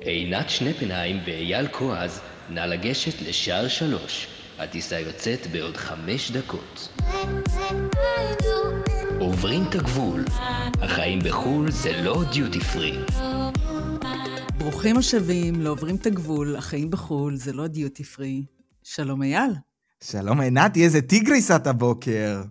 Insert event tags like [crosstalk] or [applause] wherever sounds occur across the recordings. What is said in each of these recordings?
עינת שנפנהיים ואייל כועז, נא לגשת לשער שלוש. הטיסה יוצאת בעוד חמש דקות. עוברים את הגבול. החיים בחו"ל זה לא דיוטי פרי. ברוכים השבים, לא עוברים את הגבול, החיים בחו"ל, זה לא דיוטי פרי. שלום אייל. שלום עינתי, איזה טיגריס את הבוקר.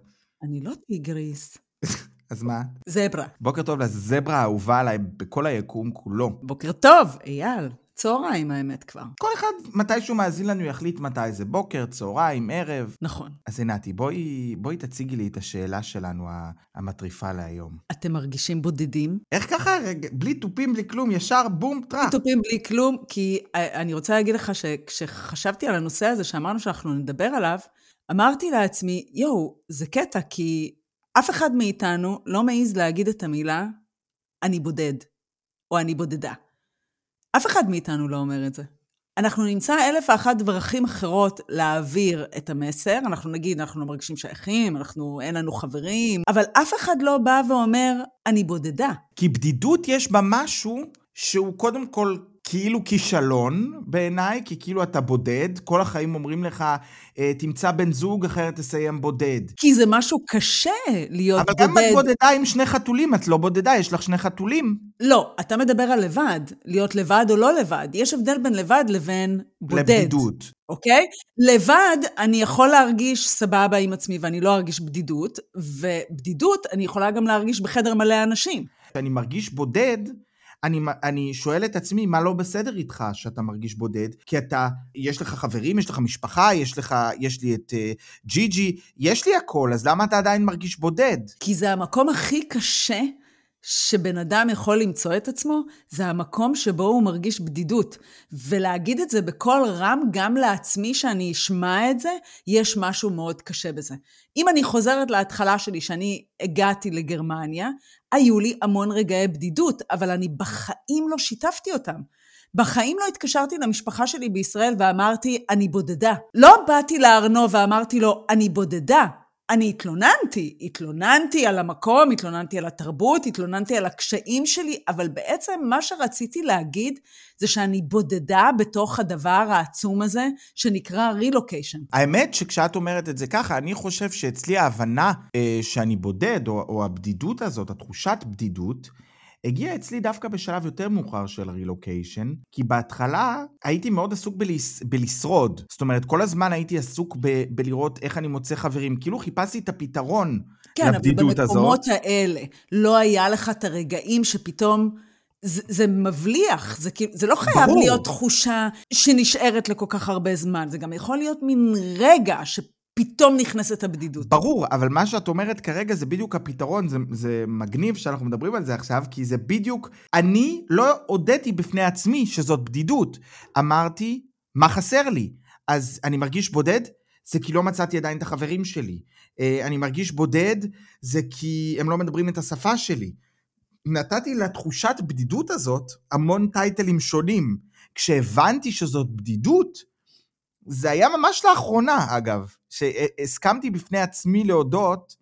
אני לא טיגריס, [laughs] אז מה? זברה. בוקר טוב לזברה האהובה עליי בכל היקום כולו. בוקר טוב, אייל. צהריים האמת כבר. כל אחד מתישהו מאזין לנו יחליט מתי זה בוקר, צהריים, ערב. נכון. אז עינתי, בואי, בואי תציגי לי את השאלה שלנו המטריפה להיום. אתם מרגישים בודדים? איך ככה, רגע, בלי תופים, בלי כלום, ישר בום טראח. טופים בלי כלום, כי אה, אני רוצה להגיד לך שכשחשבתי על הנושא הזה, שאמרנו שאנחנו נדבר עליו, אמרתי לעצמי, יואו, זה קטע, כי אף אחד מאיתנו לא מעז להגיד את המילה, אני בודד, או אני בודדה. אף אחד מאיתנו לא אומר את זה. אנחנו נמצא אלף ואחת דרכים אחרות להעביר את המסר. אנחנו נגיד, אנחנו לא מרגישים שייכים, אנחנו, אין לנו חברים, אבל אף אחד לא בא ואומר, אני בודדה. כי בדידות יש בה משהו שהוא קודם כל כאילו כישלון בעיניי, כי כאילו אתה בודד, כל החיים אומרים לך, אה, תמצא בן זוג, אחרת תסיים בודד. כי זה משהו קשה להיות אבל בודד. גם את בודדה עם שני חתולים, את לא בודדה, יש לך שני חתולים. לא, אתה מדבר על לבד, להיות לבד או לא לבד. יש הבדל בין לבד לבין בודד. לבדידות. אוקיי? לבד אני יכול להרגיש סבבה עם עצמי ואני לא ארגיש בדידות, ובדידות אני יכולה גם להרגיש בחדר מלא אנשים. כשאני מרגיש בודד, אני, אני שואל את עצמי, מה לא בסדר איתך שאתה מרגיש בודד? כי אתה, יש לך חברים, יש לך משפחה, יש לך, יש לי את uh, ג'י ג'י, יש לי הכל, אז למה אתה עדיין מרגיש בודד? כי זה המקום הכי קשה שבן אדם יכול למצוא את עצמו, זה המקום שבו הוא מרגיש בדידות. ולהגיד את זה בקול רם גם לעצמי, שאני אשמע את זה, יש משהו מאוד קשה בזה. אם אני חוזרת להתחלה שלי, שאני הגעתי לגרמניה, היו לי המון רגעי בדידות, אבל אני בחיים לא שיתפתי אותם. בחיים לא התקשרתי למשפחה שלי בישראל ואמרתי, אני בודדה. לא באתי לארנו ואמרתי לו, אני בודדה. אני התלוננתי, התלוננתי על המקום, התלוננתי על התרבות, התלוננתי על הקשיים שלי, אבל בעצם מה שרציתי להגיד זה שאני בודדה בתוך הדבר העצום הזה שנקרא רילוקיישן. האמת שכשאת אומרת את זה ככה, אני חושב שאצלי ההבנה אה, שאני בודד, או, או הבדידות הזאת, התחושת בדידות, הגיע אצלי דווקא בשלב יותר מאוחר של רילוקיישן, כי בהתחלה הייתי מאוד עסוק בלס... בלשרוד. זאת אומרת, כל הזמן הייתי עסוק ב... בלראות איך אני מוצא חברים. כאילו חיפשתי את הפתרון כן, לבדידות אבל הזאת. במקומות האלה לא היה לך את הרגעים שפתאום... זה, זה מבליח, זה, זה לא חייב ברור. להיות תחושה שנשארת לכל כך הרבה זמן, זה גם יכול להיות מין רגע שפתאום נכנסת הבדידות. ברור, אבל מה שאת אומרת כרגע זה בדיוק הפתרון, זה, זה מגניב שאנחנו מדברים על זה עכשיו, כי זה בדיוק, אני לא הודיתי בפני עצמי שזאת בדידות. אמרתי, מה חסר לי? אז אני מרגיש בודד? זה כי לא מצאתי עדיין את החברים שלי. אה, אני מרגיש בודד, זה כי הם לא מדברים את השפה שלי. נתתי לתחושת בדידות הזאת המון טייטלים שונים. כשהבנתי שזאת בדידות, זה היה ממש לאחרונה, אגב, שהסכמתי בפני עצמי להודות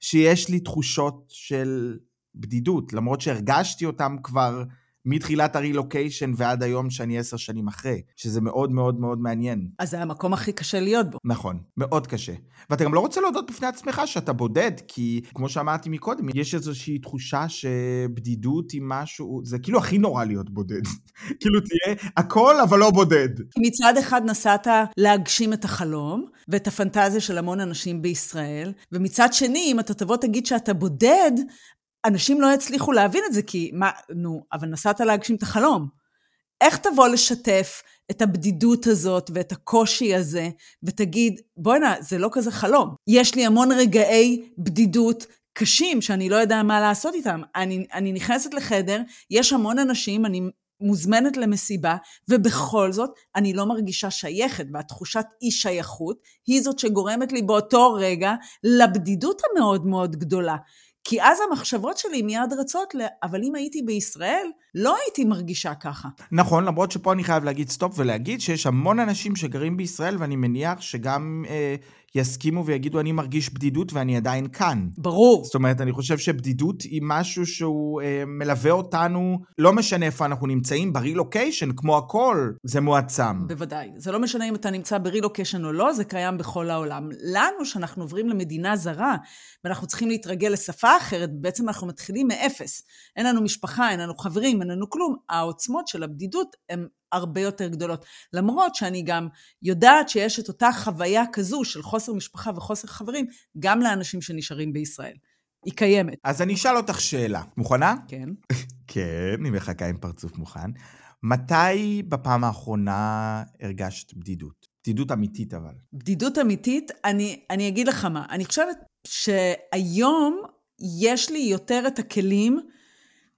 שיש לי תחושות של בדידות, למרות שהרגשתי אותם כבר מתחילת הרילוקיישן ועד היום שאני עשר שנים אחרי, שזה מאוד מאוד מאוד מעניין. אז זה המקום הכי קשה להיות בו. נכון, מאוד קשה. ואתה גם לא רוצה להודות בפני עצמך שאתה בודד, כי כמו שאמרתי מקודם, יש איזושהי תחושה שבדידות היא משהו, זה כאילו הכי נורא להיות בודד. [laughs] כאילו תהיה הכל אבל לא בודד. מצד אחד נסעת להגשים את החלום ואת הפנטזיה של המון אנשים בישראל, ומצד שני, אם אתה תבוא תגיד שאתה בודד, אנשים לא יצליחו להבין את זה, כי מה, נו, אבל נסעת להגשים את החלום. איך תבוא לשתף את הבדידות הזאת ואת הקושי הזה, ותגיד, בוא'נה, זה לא כזה חלום. יש לי המון רגעי בדידות קשים שאני לא יודע מה לעשות איתם. אני, אני נכנסת לחדר, יש המון אנשים, אני מוזמנת למסיבה, ובכל זאת אני לא מרגישה שייכת, והתחושת אי שייכות היא זאת שגורמת לי באותו רגע לבדידות המאוד מאוד גדולה. כי אז המחשבות שלי מיד רצות ל... אבל אם הייתי בישראל, לא הייתי מרגישה ככה. נכון, למרות שפה אני חייב להגיד סטופ ולהגיד שיש המון אנשים שגרים בישראל, ואני מניח שגם אה, יסכימו ויגידו, אני מרגיש בדידות ואני עדיין כאן. ברור. זאת אומרת, אני חושב שבדידות היא משהו שהוא אה, מלווה אותנו, לא משנה איפה אנחנו נמצאים, ברילוקיישן, כמו הכל, זה מועצם. בוודאי. זה לא משנה אם אתה נמצא ברילוקיישן או לא, זה קיים בכל העולם. לנו, שאנחנו עוברים למדינה זרה, ואנחנו צריכים להתרגל לשפה אחרת, בעצם אנחנו מתחילים מאפס. אין לנו משפחה, אין לנו חברים, אין לנו כלום. העוצמות של הבדידות הן הרבה יותר גדולות. למרות שאני גם יודעת שיש את אותה חוויה כזו של חוסר משפחה וחוסר חברים, גם לאנשים שנשארים בישראל. היא קיימת. אז אני אשאל אותך שאלה. מוכנה? כן. [laughs] כן, אני מחכה עם פרצוף מוכן. מתי בפעם האחרונה הרגשת בדידות? בדידות אמיתית אבל. בדידות אמיתית, אני, אני אגיד לך מה, אני חושבת שהיום יש לי יותר את הכלים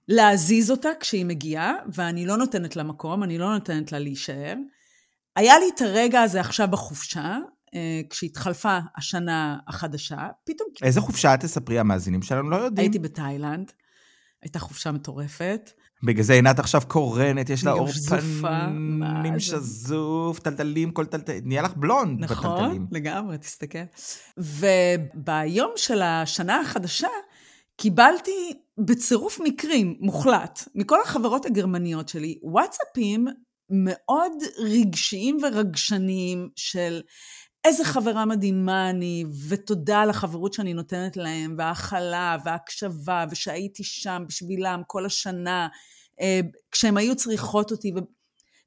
להזיז אותה כשהיא מגיעה, ואני לא נותנת לה מקום, אני לא נותנת לה להישאר. היה לי את הרגע הזה עכשיו בחופשה, אה, כשהתחלפה השנה החדשה, פתאום... איזה חופשה תספרי, המאזינים שלנו לא יודעים. הייתי בתאילנד, הייתה חופשה מטורפת. בגלל זה עינת עכשיו קורנת, יש לה מה פנים? שזוף, טלטלים, כל טלטל... נהיה לך בלונד נכון, בטלטלים. לגמרי, תסתכל. וביום של השנה החדשה, קיבלתי בצירוף מקרים מוחלט, מכל החברות הגרמניות שלי, וואטסאפים מאוד רגשיים ורגשניים של איזה חברה מדהימה אני, ותודה על החברות שאני נותנת להם, וההכלה, וההקשבה, ושהייתי שם בשבילם כל השנה, אה, כשהם היו צריכות אותי.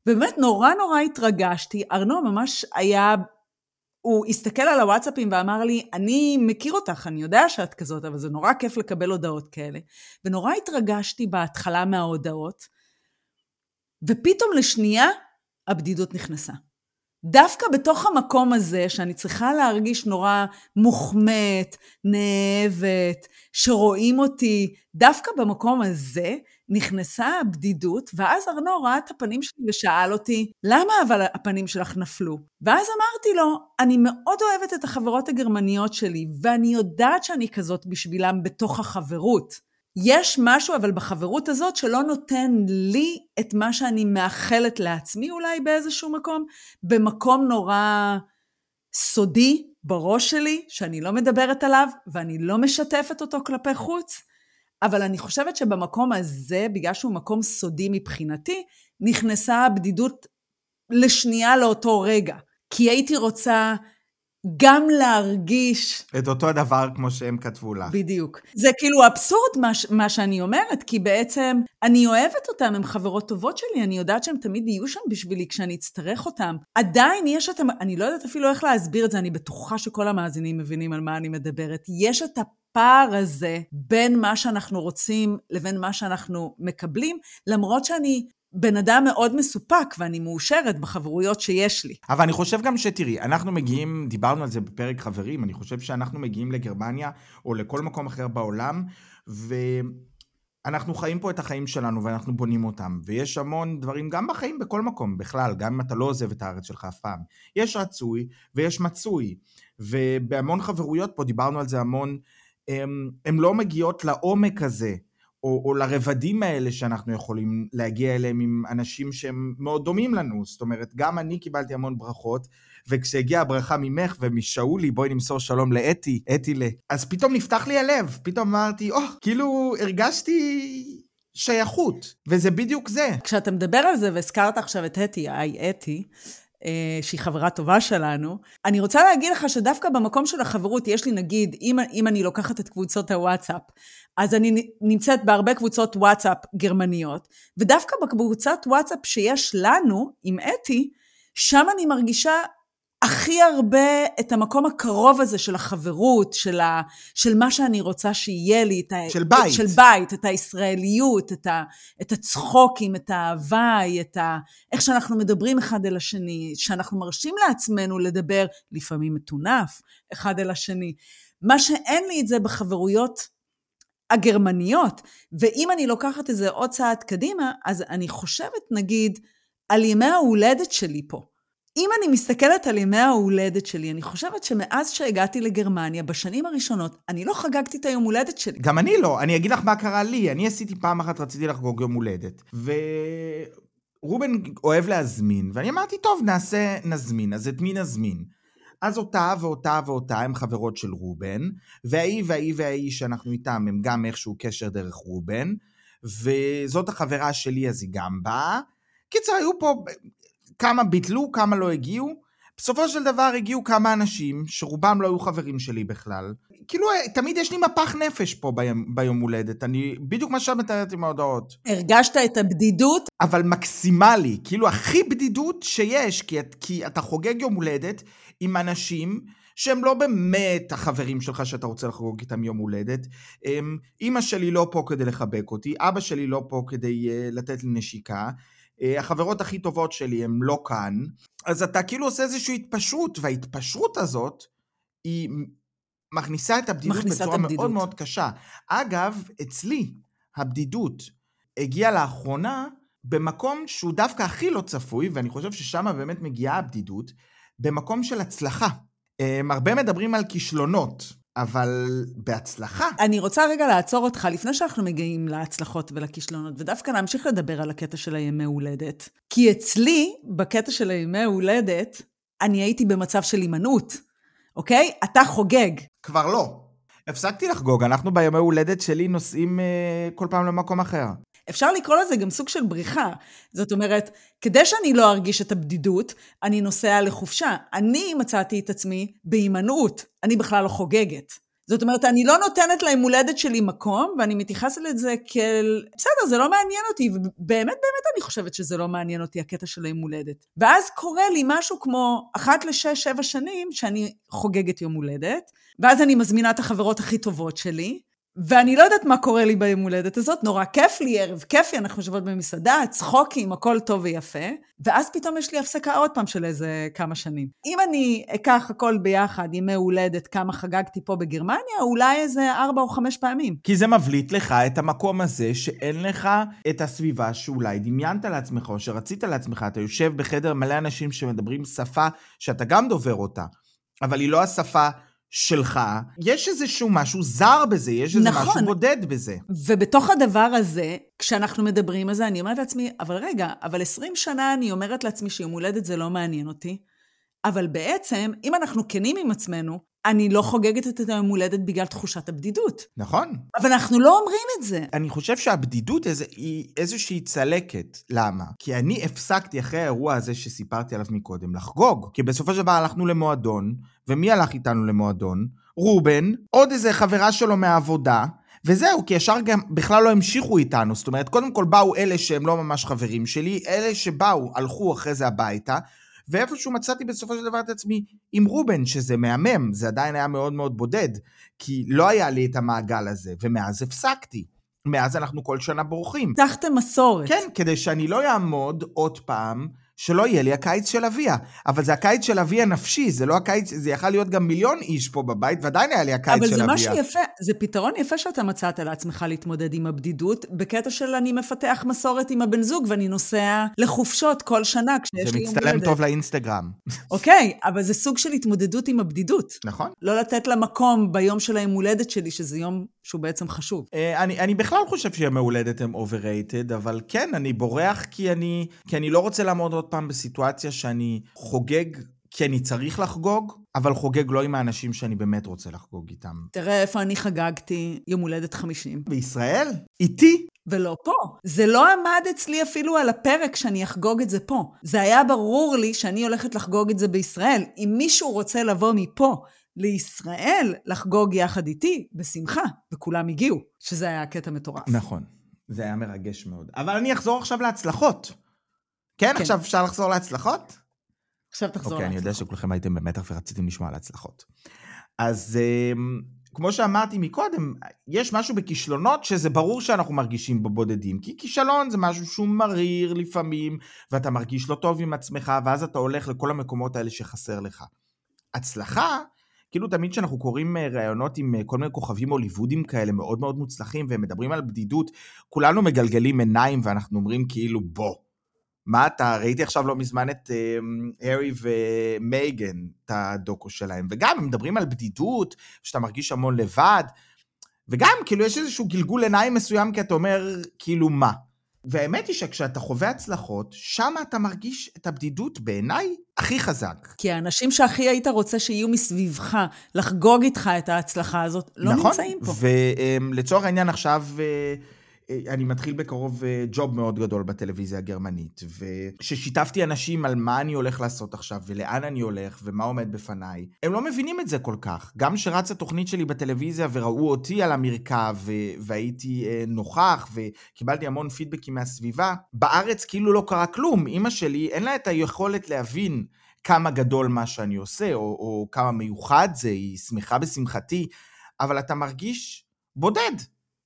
ובאמת נורא נורא התרגשתי. ארנו ממש היה, הוא הסתכל על הוואטסאפים ואמר לי, אני מכיר אותך, אני יודע שאת כזאת, אבל זה נורא כיף לקבל הודעות כאלה. ונורא התרגשתי בהתחלה מההודעות, ופתאום לשנייה הבדידות נכנסה. דווקא בתוך המקום הזה, שאני צריכה להרגיש נורא מוחמאת, נאהבת, שרואים אותי, דווקא במקום הזה נכנסה הבדידות, ואז ארנו ראה את הפנים שלי ושאל אותי, למה אבל הפנים שלך נפלו? ואז אמרתי לו, אני מאוד אוהבת את החברות הגרמניות שלי, ואני יודעת שאני כזאת בשבילם בתוך החברות. יש משהו אבל בחברות הזאת שלא נותן לי את מה שאני מאחלת לעצמי אולי באיזשהו מקום, במקום נורא סודי בראש שלי, שאני לא מדברת עליו ואני לא משתפת אותו כלפי חוץ, אבל אני חושבת שבמקום הזה, בגלל שהוא מקום סודי מבחינתי, נכנסה הבדידות לשנייה לאותו רגע. כי הייתי רוצה גם להרגיש את אותו הדבר כמו שהם כתבו לך. בדיוק. זה כאילו אבסורד מה, מה שאני אומרת, כי בעצם אני אוהבת אותם, הן חברות טובות שלי, אני יודעת שהן תמיד יהיו שם בשבילי כשאני אצטרך אותם. עדיין יש את, אני לא יודעת אפילו איך להסביר את זה, אני בטוחה שכל המאזינים מבינים על מה אני מדברת. יש את הפער הזה בין מה שאנחנו רוצים לבין מה שאנחנו מקבלים, למרות שאני בן אדם מאוד מסופק ואני מאושרת בחברויות שיש לי. אבל אני חושב גם שתראי, אנחנו מגיעים, דיברנו על זה בפרק חברים, אני חושב שאנחנו מגיעים לגרמניה או לכל מקום אחר בעולם, ואנחנו חיים פה את החיים שלנו ואנחנו בונים אותם, ויש המון דברים גם בחיים בכל מקום, בכלל, גם אם אתה לא עוזב את הארץ שלך אף פעם. יש רצוי ויש מצוי, ובהמון חברויות פה, דיברנו על זה המון, הן לא מגיעות לעומק הזה. או, או לרבדים האלה שאנחנו יכולים להגיע אליהם עם אנשים שהם מאוד דומים לנו. זאת אומרת, גם אני קיבלתי המון ברכות, וכשהגיעה הברכה ממך ומשאולי, בואי נמסור שלום לאתי, אתי ל... אז פתאום נפתח לי הלב, פתאום אמרתי, או, oh, כאילו הרגשתי שייכות, וזה בדיוק זה. כשאתה מדבר על זה, והזכרת עכשיו את אתי, היי אתי, שהיא חברה טובה שלנו, אני רוצה להגיד לך שדווקא במקום של החברות, יש לי נגיד, אם, אם אני לוקחת את קבוצות הוואטסאפ, אז אני נמצאת בהרבה קבוצות וואטסאפ גרמניות, ודווקא בקבוצת וואטסאפ שיש לנו, עם אתי, שם אני מרגישה הכי הרבה את המקום הקרוב הזה של החברות, של, ה, של מה שאני רוצה שיהיה לי. את ה, של בית. של בית, את הישראליות, את, ה, את הצחוקים, את ההוואי, את ה, איך שאנחנו מדברים אחד אל השני, שאנחנו מרשים לעצמנו לדבר, לפעמים מטונף, אחד אל השני. מה שאין לי את זה בחברויות הגרמניות. ואם אני לוקחת את זה עוד צעד קדימה, אז אני חושבת, נגיד, על ימי ההולדת שלי פה. אם אני מסתכלת על ימי ההולדת שלי, אני חושבת שמאז שהגעתי לגרמניה, בשנים הראשונות, אני לא חגגתי את היום הולדת שלי. גם אני לא, אני אגיד לך מה קרה לי. אני עשיתי פעם אחת, רציתי לחגוג יום הולדת. ורובן אוהב להזמין, ואני אמרתי, טוב, נעשה, נזמין. אז את מי נזמין? אז אותה ואותה ואותה הם חברות של רובן, וההיא וההיא וההיא שאנחנו איתם הם גם איכשהו קשר דרך רובן, וזאת החברה שלי אז היא גם באה. קיצר, היו פה כמה ביטלו, כמה לא הגיעו. בסופו של דבר הגיעו כמה אנשים, שרובם לא היו חברים שלי בכלל. כאילו, תמיד יש לי מפח נפש פה ביום, ביום הולדת. אני, בדיוק מה שאת מתארת עם ההודעות. הרגשת את הבדידות? אבל מקסימלי. כאילו, הכי בדידות שיש, כי, כי אתה חוגג יום הולדת עם אנשים שהם לא באמת החברים שלך שאתה רוצה לחגוג איתם יום הולדת. אימא שלי לא פה כדי לחבק אותי, אבא שלי לא פה כדי uh, לתת לי נשיקה. Uh, החברות הכי טובות שלי הן לא כאן. אז אתה כאילו עושה איזושהי התפשרות, וההתפשרות הזאת היא מכניסה את הבדידות מכניסה בצורה הבדידות. מאוד מאוד קשה. אגב, אצלי הבדידות הגיעה לאחרונה במקום שהוא דווקא הכי לא צפוי, ואני חושב ששם באמת מגיעה הבדידות, במקום של הצלחה. הם הרבה מדברים על כישלונות, אבל בהצלחה. אני רוצה רגע לעצור אותך לפני שאנחנו מגיעים להצלחות ולכישלונות, ודווקא להמשיך לדבר על הקטע של הימי הולדת. כי אצלי, בקטע של הימי הולדת, אני הייתי במצב של הימנעות, אוקיי? אתה חוגג. כבר לא. הפסקתי לחגוג, אנחנו בימי הולדת שלי נוסעים אה, כל פעם למקום אחר. אפשר לקרוא לזה גם סוג של בריחה. זאת אומרת, כדי שאני לא ארגיש את הבדידות, אני נוסע לחופשה. אני מצאתי את עצמי בהימנעות, אני בכלל לא חוגגת. זאת אומרת, אני לא נותנת ליום הולדת שלי מקום, ואני מתייחסת לזה כאל, בסדר, זה לא מעניין אותי, ובאמת באמת אני חושבת שזה לא מעניין אותי, הקטע של היום הולדת. ואז קורה לי משהו כמו אחת לשש, שבע שנים, שאני חוגגת יום הולדת, ואז אני מזמינה את החברות הכי טובות שלי, ואני לא יודעת מה קורה לי ביום הולדת הזאת, נורא כיף לי, ערב כיפי, אנחנו יושבות במסעדה, צחוקים, הכל טוב ויפה, ואז פתאום יש לי הפסקה עוד פעם של איזה כמה שנים. אם אני אקח הכל ביחד, ימי הולדת, כמה חגגתי פה בגרמניה, אולי איזה ארבע או חמש פעמים. כי זה מבליט לך את המקום הזה שאין לך את הסביבה שאולי דמיינת לעצמך, או שרצית לעצמך, אתה יושב בחדר מלא אנשים שמדברים שפה שאתה גם דובר אותה, אבל היא לא השפה שלך, יש איזשהו משהו זר בזה, יש איזה נכון. משהו בודד בזה. ובתוך הדבר הזה, כשאנחנו מדברים על זה, אני אומרת לעצמי, אבל רגע, אבל 20 שנה אני אומרת לעצמי שיום הולדת זה לא מעניין אותי, אבל בעצם, אם אנחנו כנים עם עצמנו, אני לא חוגגת את היום הולדת בגלל תחושת הבדידות. נכון. אבל אנחנו לא אומרים את זה. אני חושב שהבדידות איזה, היא איזושהי צלקת. למה? כי אני הפסקתי אחרי האירוע הזה שסיפרתי עליו מקודם לחגוג. כי בסופו של דבר הלכנו למועדון, ומי הלך איתנו למועדון? רובן, עוד איזה חברה שלו מהעבודה, וזהו, כי ישר גם בכלל לא המשיכו איתנו. זאת אומרת, קודם כל באו אלה שהם לא ממש חברים שלי, אלה שבאו, הלכו אחרי זה הביתה, ואיפשהו מצאתי בסופו של דבר את עצמי עם רובן, שזה מהמם, זה עדיין היה מאוד מאוד בודד, כי לא היה לי את המעגל הזה, ומאז הפסקתי. מאז אנחנו כל שנה בורחים. פתחתם מסורת. כן, כדי שאני לא אעמוד עוד פעם שלא יהיה לי הקיץ של אביה. אבל זה הקיץ של אביה נפשי, זה לא הקיץ, זה יכול להיות גם מיליון איש פה בבית, ועדיין היה לי הקיץ של אביה. אבל זה משהו יפה, זה פתרון יפה שאתה מצאת לעצמך להתמודד עם הבדידות, בקטע של אני מפתח מסורת עם הבן זוג, ואני נוסע לחופשות כל שנה כשיש לי יום הולדת. זה מצטלם טוב לאינסטגרם. [laughs] אוקיי, אבל זה סוג של התמודדות עם הבדידות. נכון. לא לתת לה מקום ביום של היום הולדת שלי, שזה יום שהוא בעצם חשוב. אה, אני, אני בכלל חושב שימי הולדת הם overrated, אבל כן, אני בורח כי אני, כי אני לא רוצה לעמוד עוד פעם בסיטואציה שאני חוגג כי אני צריך לחגוג, אבל חוגג לא עם האנשים שאני באמת רוצה לחגוג איתם. תראה איפה אני חגגתי יום הולדת 50. בישראל? איתי? ולא פה. זה לא עמד אצלי אפילו על הפרק שאני אחגוג את זה פה. זה היה ברור לי שאני הולכת לחגוג את זה בישראל. אם מישהו רוצה לבוא מפה לישראל לחגוג יחד איתי, בשמחה, וכולם הגיעו, שזה היה קטע מטורף. נכון, זה היה מרגש מאוד. אבל אני אחזור עכשיו להצלחות. כן, כן. עכשיו אפשר לחזור להצלחות? עכשיו תחזור להצלחות. אוקיי, אני יודע שכולכם הייתם במתח ורציתם לשמוע על הצלחות. אז אמ, כמו שאמרתי מקודם, יש משהו בכישלונות שזה ברור שאנחנו מרגישים בבודדים, כי כישלון זה משהו שהוא מריר לפעמים, ואתה מרגיש לא טוב עם עצמך, ואז אתה הולך לכל המקומות האלה שחסר לך. הצלחה, כאילו תמיד כשאנחנו קוראים אה, ראיונות עם אה, כל מיני כוכבים הוליוודים כאלה מאוד מאוד מוצלחים, והם מדברים על בדידות, כולנו מגלגלים עיניים ואנחנו אומרים כאילו בוא. מה אתה, ראיתי עכשיו לא מזמן את הארי uh, ומייגן, את הדוקו שלהם, וגם הם מדברים על בדידות, שאתה מרגיש המון לבד, וגם כאילו יש איזשהו גלגול עיניים מסוים, כי אתה אומר, כאילו מה? והאמת היא שכשאתה חווה הצלחות, שם אתה מרגיש את הבדידות בעיניי הכי חזק. כי האנשים שהכי היית רוצה שיהיו מסביבך, לחגוג איתך את ההצלחה הזאת, לא נכון? נמצאים פה. ולצורך העניין עכשיו... אה, אני מתחיל בקרוב אה, ג'וב מאוד גדול בטלוויזיה הגרמנית, וכששיתפתי אנשים על מה אני הולך לעשות עכשיו, ולאן אני הולך, ומה עומד בפניי, הם לא מבינים את זה כל כך. גם כשרצה תוכנית שלי בטלוויזיה וראו אותי על המרקע, והייתי אה, נוכח, וקיבלתי המון פידבקים מהסביבה, בארץ כאילו לא קרה כלום. אימא שלי, אין לה את היכולת להבין כמה גדול מה שאני עושה, או, או כמה מיוחד זה, היא שמחה בשמחתי, אבל אתה מרגיש בודד.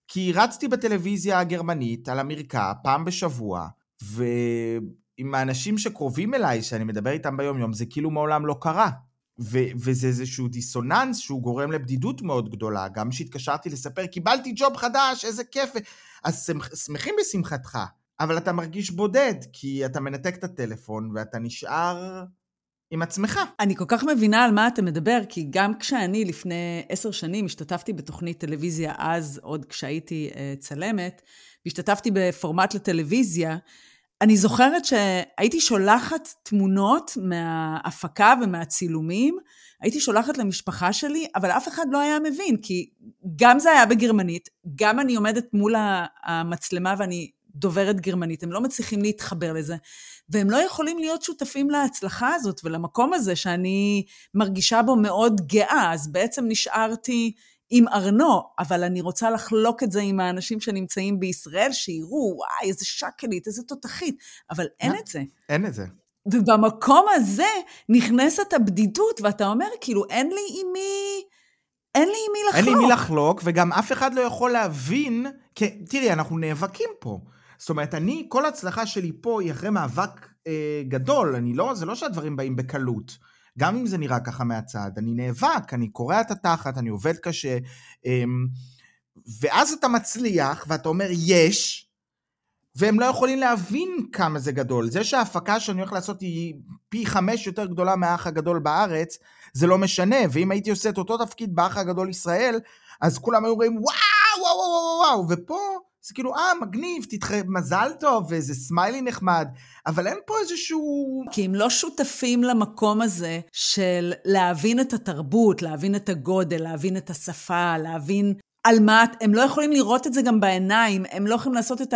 כי רצתי בטלוויזיה הגרמנית על המרקע פעם בשבוע, ועם האנשים שקרובים אליי, שאני מדבר איתם ביום-יום, זה כאילו מעולם לא קרה. ו- וזה איזשהו דיסוננס שהוא גורם לבדידות מאוד גדולה. גם כשהתקשרתי לספר, קיבלתי ג'וב חדש, איזה כיף. אז שמחים בשמחתך, אבל אתה מרגיש בודד, כי אתה מנתק את הטלפון ואתה נשאר עם עצמך. אני כל כך מבינה על מה אתה מדבר, כי גם כשאני לפני עשר שנים השתתפתי בתוכנית טלוויזיה, אז עוד כשהייתי uh, צלמת, והשתתפתי בפורמט לטלוויזיה, אני זוכרת שהייתי שולחת תמונות מההפקה ומהצילומים, הייתי שולחת למשפחה שלי, אבל אף אחד לא היה מבין, כי גם זה היה בגרמנית, גם אני עומדת מול המצלמה ואני דוברת גרמנית, הם לא מצליחים להתחבר לזה. והם לא יכולים להיות שותפים להצלחה הזאת ולמקום הזה שאני מרגישה בו מאוד גאה, אז בעצם נשארתי עם ארנו, אבל אני רוצה לחלוק את זה עם האנשים שנמצאים בישראל, שיראו, וואי, איזה שקלית, איזה תותחית, אבל אין את זה. אין את זה. ובמקום הזה נכנסת הבדידות, ואתה אומר, כאילו, אין לי עם מי... אין לי עם מי לחלוק. אין לי עם מי לחלוק, וגם אף אחד לא יכול להבין, כי תראי, אנחנו נאבקים פה. זאת אומרת, אני, כל ההצלחה שלי פה היא אחרי מאבק אה, גדול, אני לא, זה לא שהדברים באים בקלות. גם אם זה נראה ככה מהצד, אני נאבק, אני קורע את התחת, אני עובד קשה, אה, ואז אתה מצליח, ואתה אומר, יש, והם לא יכולים להבין כמה זה גדול. זה שההפקה שאני הולך לעשות היא פי חמש יותר גדולה מהאח הגדול בארץ, זה לא משנה, ואם הייתי עושה את אותו תפקיד באח הגדול ישראל, אז כולם היו אומרים, וואו, וואו, וואו, וואו, ופה... זה כאילו, אה, מגניב, תתח... מזל טוב, ואיזה סמיילי נחמד, אבל אין פה איזשהו... כי הם לא שותפים למקום הזה של להבין את התרבות, להבין את הגודל, להבין את השפה, להבין על מה, הם לא יכולים לראות את זה גם בעיניים, הם לא יכולים לעשות את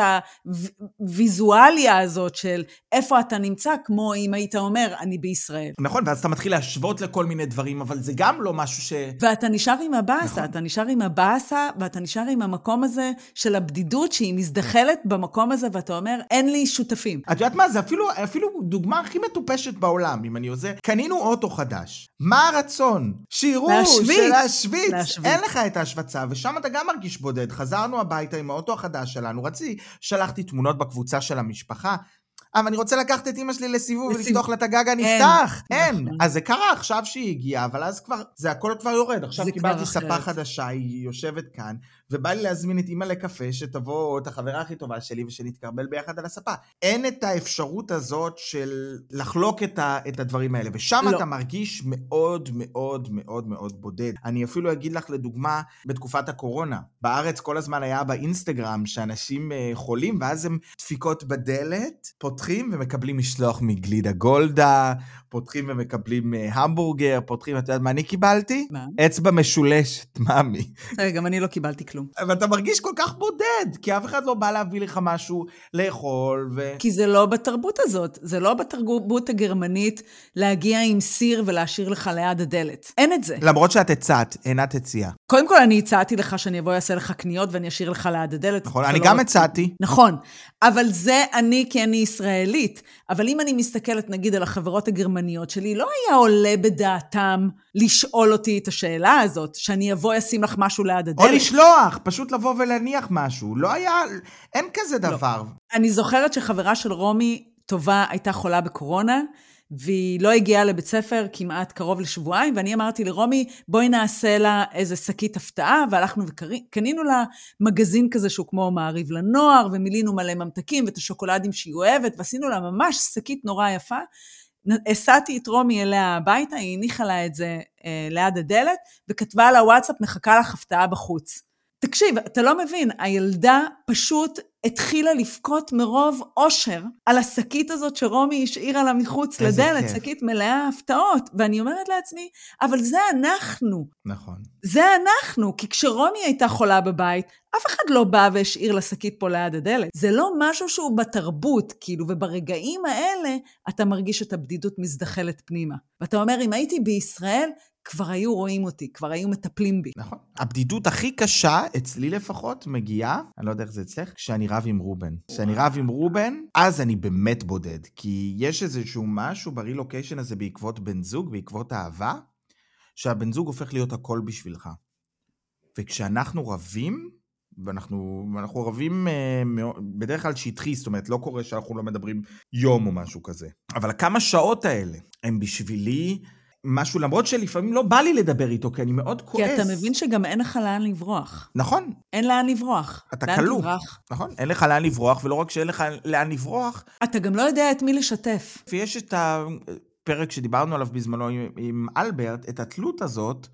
הוויזואליה הזאת של איפה אתה נמצא, כמו אם היית אומר, אני בישראל. נכון, ואז אתה מתחיל להשוות לכל מיני דברים, אבל זה גם לא משהו ש... ואתה נשאר עם הבאסה, נכון. אתה נשאר עם הבאסה, ואתה נשאר עם המקום הזה של הבדידות, שהיא מזדחלת במקום הזה, ואתה אומר, אין לי שותפים. את יודעת מה, זה אפילו, אפילו דוגמה הכי מטופשת בעולם, אם אני עושה, קנינו אוטו חדש. מה הרצון? שיראו, להשוויץ. להשוויץ. אין לך את ההשווצה, ושם אתה גם מרגיש בודד. חזרנו הביתה עם האוטו החדש שלנו, רציתי, שלחתי תמונות בקבוצה של המשפחה. אבל אני רוצה לקחת את אמא שלי לסיבוב ולפתוח לה את הגג הנפתח. אין. אין. אז זה קרה עכשיו שהיא הגיעה, אבל אז כבר, זה הכל כבר יורד. עכשיו קיבלתי ספה חדשה, היא יושבת כאן, ובא לי להזמין את אימא לקפה, שתבוא, את החברה הכי טובה שלי, ושנתקרבל ביחד על הספה. אין את האפשרות הזאת של לחלוק את, ה, את הדברים האלה, ושם לא. אתה מרגיש מאוד מאוד מאוד מאוד בודד. אני אפילו אגיד לך לדוגמה, בתקופת הקורונה, בארץ כל הזמן היה באינסטגרם שאנשים אה, חולים, ואז הם דפיקות בדלת, פותחים ומקבלים משלוח מגלידה גולדה, פותחים ומקבלים אה, המבורגר, פותחים, את יודעת מה אני קיבלתי? מה? אצבע משולשת, [laughs] מאמי. גם אני לא קיבלתי כלום. ואתה מרגיש כל כך בודד, כי אף אחד לא בא להביא לך משהו לאכול, ו... כי זה לא בתרבות הזאת, זה לא בתרבות הגרמנית להגיע עם סיר ולהשאיר לך ליד הדלת. אין את זה. למרות שאת הצעת, עינת הציעה. קודם כל, אני הצעתי לך שאני אבוא אעשה לך קניות ואני אשאיר לך ליד הדלת. נכון, אני לא גם הצעתי. נכון, אבל זה אני כי אני ישראלית. אבל אם אני מסתכלת, נגיד, על החברות הגרמניות שלי, לא היה עולה בדעתם לשאול אותי את השאלה הזאת, שאני אבוא אשים לך משהו ליד הדלת. או לשלוח, פשוט לבוא ולהניח משהו. לא היה, אין כזה לא. דבר. לא. אני זוכרת שחברה של רומי טובה הייתה חולה בקורונה, והיא לא הגיעה לבית ספר כמעט קרוב לשבועיים, ואני אמרתי לרומי, בואי נעשה לה איזה שקית הפתעה, והלכנו וקנינו לה מגזין כזה שהוא כמו מעריב לנוער, ומילינו מלא ממתקים ואת השוקולדים שהיא אוהבת, ועשינו לה ממש שקית נורא יפה. הסעתי את רומי אליה הביתה, היא הניחה לה את זה אה, ליד הדלת, וכתבה לה וואטסאפ, מחכה לך הפתעה בחוץ. תקשיב, אתה לא מבין, הילדה פשוט התחילה לבכות מרוב אושר על השקית הזאת שרומי השאירה לה מחוץ לדלת. שקית מלאה הפתעות. ואני אומרת לעצמי, אבל זה אנחנו. נכון. זה אנחנו, כי כשרומי הייתה חולה בבית, אף אחד לא בא והשאיר לה שקית פה ליד הדלת. זה לא משהו שהוא בתרבות, כאילו, וברגעים האלה אתה מרגיש את הבדידות מזדחלת פנימה. ואתה אומר, אם הייתי בישראל, כבר היו רואים אותי, כבר היו מטפלים בי. נכון. הבדידות הכי קשה, אצלי לפחות, מגיעה, אני לא יודע איך זה אצלך, כשאני רב עם רובן. כשאני רב עם רובן, אז אני באמת בודד. כי יש איזשהו משהו ברילוקיישן הזה בעקבות בן זוג, בעקבות אהבה, שהבן זוג הופך להיות הכל בשבילך. וכשאנחנו רבים, ואנחנו אנחנו רבים אה, בדרך כלל שטחי, זאת אומרת, לא קורה שאנחנו לא מדברים יום או משהו כזה. אבל הכמה שעות האלה הם בשבילי משהו, למרות שלפעמים לא בא לי לדבר איתו, כי אני מאוד כי כועס. אתה מבין שגם אין לך לאן לברוח. נכון, אין לאן לברוח. אתה כלוא. נכון, אין לך לאן לברוח, ולא רק שאין לך לאן לברוח, אתה גם לא יודע את מי לשתף. ויש את הפרק שדיברנו עליו בזמנו עם, עם אלברט, את התלות הזאת,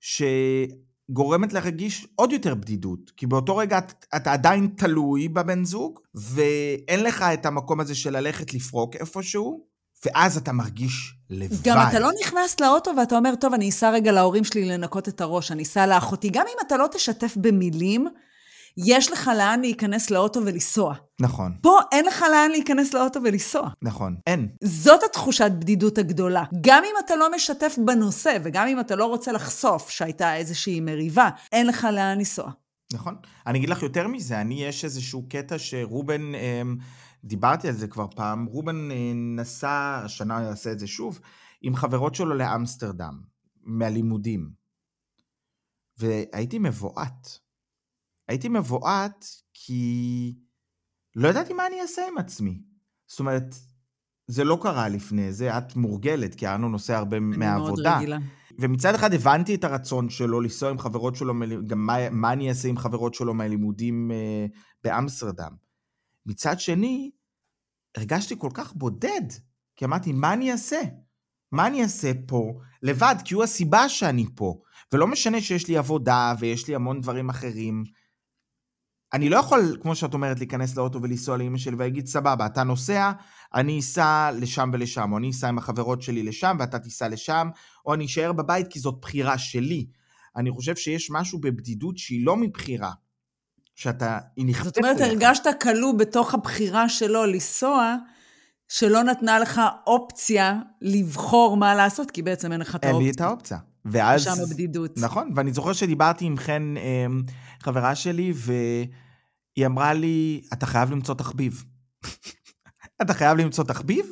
שגורמת להרגיש עוד יותר בדידות. כי באותו רגע את, אתה עדיין תלוי בבן זוג, ואין לך את המקום הזה של ללכת לפרוק איפשהו, ואז אתה מרגיש לבד. גם אתה לא נכנס לאוטו ואתה אומר, טוב, אני אסע רגע להורים שלי לנקות את הראש, אני אסע לאחותי. גם אם אתה לא תשתף במילים, יש לך לאן להיכנס לאוטו ולנסוע. נכון, פה אין לך לאן להיכנס לאוטו ולנסוע. נכון, אין. זאת התחושת בדידות הגדולה. גם אם אתה לא משתף בנושא, וגם אם אתה לא רוצה לחשוף שהייתה איזושהי מריבה, אין לך לאן לנסוע. נכון. אני אגיד לך יותר מזה, אני, יש איזשהו קטע שרובן, אמ, דיברתי על זה כבר פעם, רובן אה, נסע, השנה יעשה את זה שוב, עם חברות שלו לאמסטרדם, מהלימודים. והייתי מבועת. הייתי מבועת כי לא ידעתי מה אני אעשה עם עצמי. זאת אומרת, זה לא קרה לפני זה, את מורגלת, כי אנו נוסע הרבה אני מאוד מהעבודה. רגילה. ומצד אחד הבנתי את הרצון שלו לנסוע עם חברות שלו, גם מה, מה אני אעשה עם חברות שלו מהלימודים אה, באמסטרדם. מצד שני, הרגשתי כל כך בודד, כי אמרתי, מה אני אעשה? מה אני אעשה פה לבד? כי הוא הסיבה שאני פה. ולא משנה שיש לי עבודה ויש לי המון דברים אחרים. אני לא יכול, כמו שאת אומרת, להיכנס לאוטו ולנסוע לאמא שלי ולהגיד, סבבה, אתה נוסע, אני אסע לשם ולשם, או אני אסע עם החברות שלי לשם ואתה תיסע לשם, או אני אשאר בבית כי זאת בחירה שלי. אני חושב שיש משהו בבדידות שהיא לא מבחירה. שאתה, היא נכפת זאת אומרת. הרגשת כלוא בתוך הבחירה שלו לנסוע, שלא נתנה לך אופציה לבחור מה לעשות, כי בעצם אין לך את אין לי האופציה. את האופציה. ואז... שם הבדידות. נכון, ואני זוכר שדיברתי עם חן, אמ, חברה שלי, והיא אמרה לי, אתה חייב למצוא תחביב. [laughs] אתה חייב למצוא תחביב,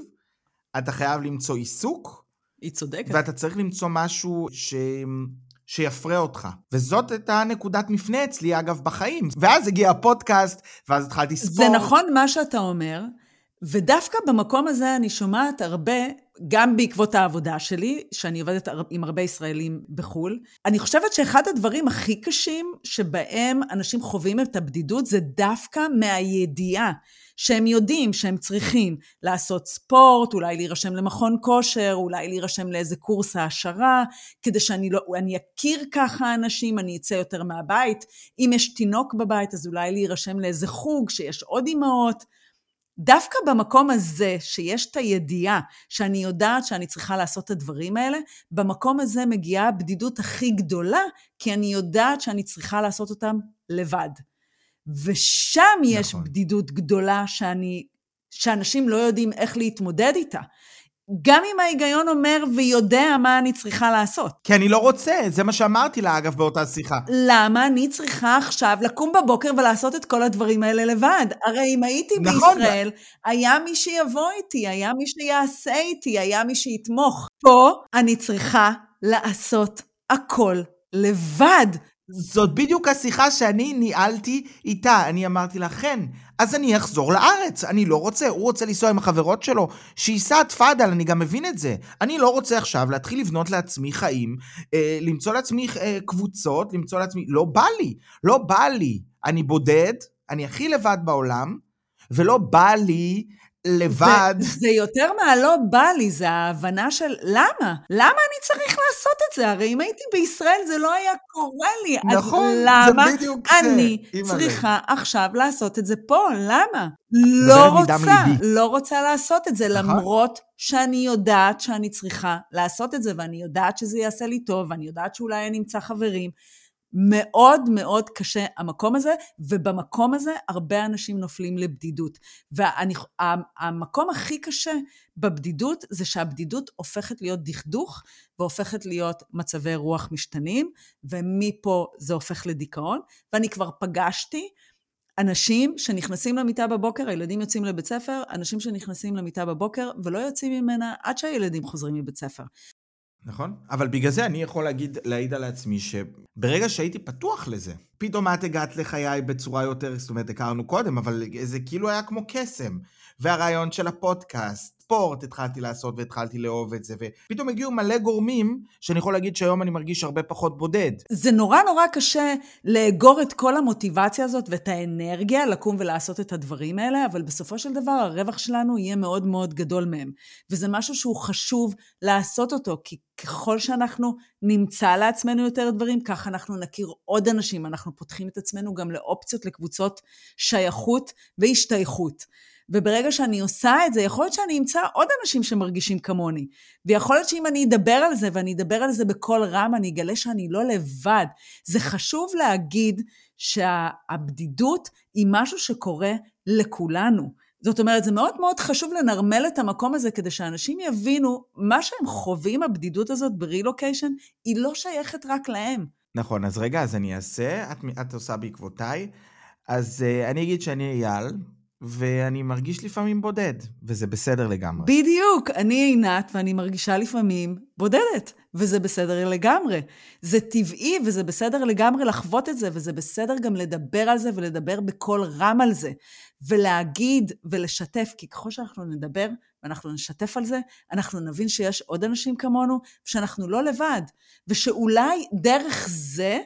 אתה חייב למצוא עיסוק, היא צודקת. ואתה צריך למצוא משהו ש... שיפרה אותך. וזאת הייתה נקודת מפנה אצלי, אגב, בחיים. ואז הגיע הפודקאסט, ואז התחלתי ספורט. זה נכון מה שאתה אומר, ודווקא במקום הזה אני שומעת הרבה, גם בעקבות העבודה שלי, שאני עובדת עם הרבה ישראלים בחו"ל, אני חושבת שאחד הדברים הכי קשים שבהם אנשים חווים את הבדידות זה דווקא מהידיעה שהם יודעים שהם צריכים לעשות ספורט, אולי להירשם למכון כושר, אולי להירשם לאיזה קורס העשרה, כדי שאני לא, אני אכיר ככה אנשים, אני אצא יותר מהבית. אם יש תינוק בבית, אז אולי להירשם לאיזה חוג שיש עוד אימהות. דווקא במקום הזה, שיש את הידיעה שאני יודעת שאני צריכה לעשות את הדברים האלה, במקום הזה מגיעה הבדידות הכי גדולה, כי אני יודעת שאני צריכה לעשות אותם לבד. ושם יש נכון. בדידות גדולה שאני, שאנשים לא יודעים איך להתמודד איתה. גם אם ההיגיון אומר ויודע מה אני צריכה לעשות. כי אני לא רוצה, זה מה שאמרתי לה, אגב, באותה שיחה. למה אני צריכה עכשיו לקום בבוקר ולעשות את כל הדברים האלה לבד? הרי אם הייתי נכון. בישראל, היה מי שיבוא איתי, היה מי שיעשה איתי, היה מי שיתמוך. פה אני צריכה לעשות הכל לבד. זאת בדיוק השיחה שאני ניהלתי איתה. אני אמרתי לה, חן, אז אני אחזור לארץ. אני לא רוצה, הוא רוצה לנסוע עם החברות שלו, שייסע תפאדל, אני גם מבין את זה. אני לא רוצה עכשיו להתחיל לבנות לעצמי חיים, אה, למצוא לעצמי אה, קבוצות, למצוא לעצמי... לא בא לי, לא בא לי. אני בודד, אני הכי לבד בעולם, ולא בא לי לבד. זה, זה יותר מהלא בא לי, זה ההבנה של למה? למה אני צריך לעשות את זה? הרי אם הייתי בישראל זה לא היה קורה לי. נכון, אז זה למה בדיוק זה, אני אימא'לה. צריכה עכשיו לעשות את זה פה? למה? לא רוצה. לא רוצה לעשות את זה, נכון. למרות שאני יודעת שאני צריכה לעשות את זה, ואני יודעת שזה יעשה לי טוב, ואני יודעת שאולי אני אמצא חברים. מאוד מאוד קשה המקום הזה, ובמקום הזה הרבה אנשים נופלים לבדידות. והמקום הכי קשה בבדידות זה שהבדידות הופכת להיות דכדוך, והופכת להיות מצבי רוח משתנים, ומפה זה הופך לדיכאון. ואני כבר פגשתי אנשים שנכנסים למיטה בבוקר, הילדים יוצאים לבית ספר, אנשים שנכנסים למיטה בבוקר ולא יוצאים ממנה עד שהילדים חוזרים מבית ספר. נכון? אבל בגלל זה אני יכול להגיד, להעיד על עצמי שברגע שהייתי פתוח לזה, פתאום את הגעת לחיי בצורה יותר, זאת אומרת, הכרנו קודם, אבל זה כאילו היה כמו קסם. והרעיון של הפודקאסט, ספורט התחלתי לעשות והתחלתי לאהוב את זה, ופתאום הגיעו מלא גורמים שאני יכול להגיד שהיום אני מרגיש הרבה פחות בודד. זה נורא נורא קשה לאגור את כל המוטיבציה הזאת ואת האנרגיה לקום ולעשות את הדברים האלה, אבל בסופו של דבר הרווח שלנו יהיה מאוד מאוד גדול מהם. וזה משהו שהוא חשוב לעשות אותו, כי ככל שאנחנו נמצא לעצמנו יותר דברים, כך אנחנו נכיר עוד אנשים, אנחנו פותחים את עצמנו גם לאופציות, לקבוצות שייכות והשתייכות. וברגע שאני עושה את זה, יכול להיות שאני אמצא עוד אנשים שמרגישים כמוני. ויכול להיות שאם אני אדבר על זה, ואני אדבר על זה בקול רם, אני אגלה שאני לא לבד. זה חשוב להגיד שהבדידות היא משהו שקורה לכולנו. זאת אומרת, זה מאוד מאוד חשוב לנרמל את המקום הזה כדי שאנשים יבינו, מה שהם חווים, הבדידות הזאת ברילוקיישן, היא לא שייכת רק להם. נכון, אז רגע, אז אני אעשה, את, את עושה בעקבותיי. אז uh, אני אגיד שאני אייל, ואני מרגיש לפעמים בודד, וזה בסדר לגמרי. בדיוק, אני עינת ואני מרגישה לפעמים בודדת, וזה בסדר לגמרי. זה טבעי וזה בסדר לגמרי לחוות את זה, וזה בסדר גם לדבר על זה ולדבר בקול רם על זה, ולהגיד ולשתף, כי ככל שאנחנו נדבר ואנחנו נשתף על זה, אנחנו נבין שיש עוד אנשים כמונו, ושאנחנו לא לבד, ושאולי דרך זה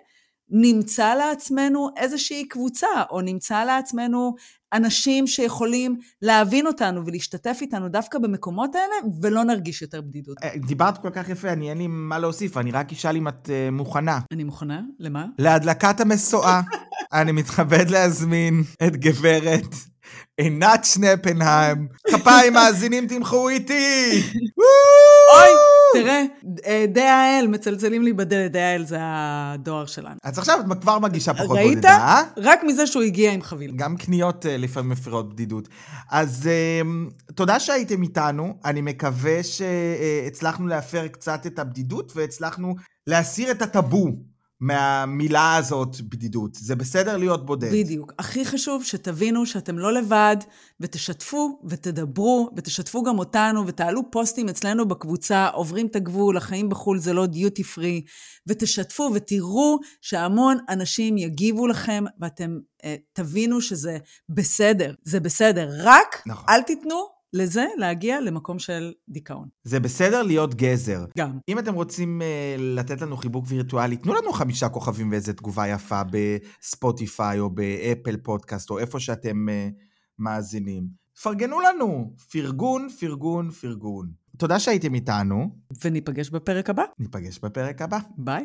נמצא לעצמנו איזושהי קבוצה, או נמצא לעצמנו אנשים שיכולים להבין אותנו ולהשתתף איתנו דווקא במקומות האלה, ולא נרגיש יותר בדידות. אה, דיברת כל כך יפה, אני אין לי מה להוסיף, אני רק אשאל אם את uh, מוכנה. אני מוכנה? למה? להדלקת המשואה, [laughs] אני מתכבד להזמין את גברת עינת שנפנהיים. כפיים [laughs] מאזינים, תמחאו איתי! אוי, תראה, אה, די האל מצלצלים לי בדלת, די האל זה הדואר שלנו. אז עכשיו את כבר מרגישה פחות ראית? בודדה, אה? רק מזה שהוא הגיע עם חבילה. גם קניות אה, לפעמים מפריעות בדידות. אז אה, תודה שהייתם איתנו, אני מקווה שהצלחנו להפר קצת את הבדידות והצלחנו להסיר את הטאבו מהמילה הזאת בדידות. זה בסדר להיות בודד. בדיוק. הכי חשוב שתבינו שאתם לא לבד, ותשתפו ותדברו, ותשתפו גם אותנו, ותעלו פוסטים אצלנו בקבוצה, עוברים את הגבול, החיים בחו"ל זה לא דיוטי פרי, ותשתפו ותראו שהמון אנשים יגיבו לכם, ואתם אה, תבינו שזה בסדר. זה בסדר. רק נכון. אל תיתנו לזה להגיע למקום של דיכאון. זה בסדר להיות גזר. גם. אם אתם רוצים uh, לתת לנו חיבוק וירטואלי, תנו לנו חמישה כוכבים ואיזה תגובה יפה בספוטיפיי או באפל פודקאסט או איפה שאתם uh, מאזינים. פרגנו לנו, פרגון, פרגון, פרגון. תודה שהייתם איתנו, וניפגש בפרק הבא. ניפגש בפרק הבא. ביי.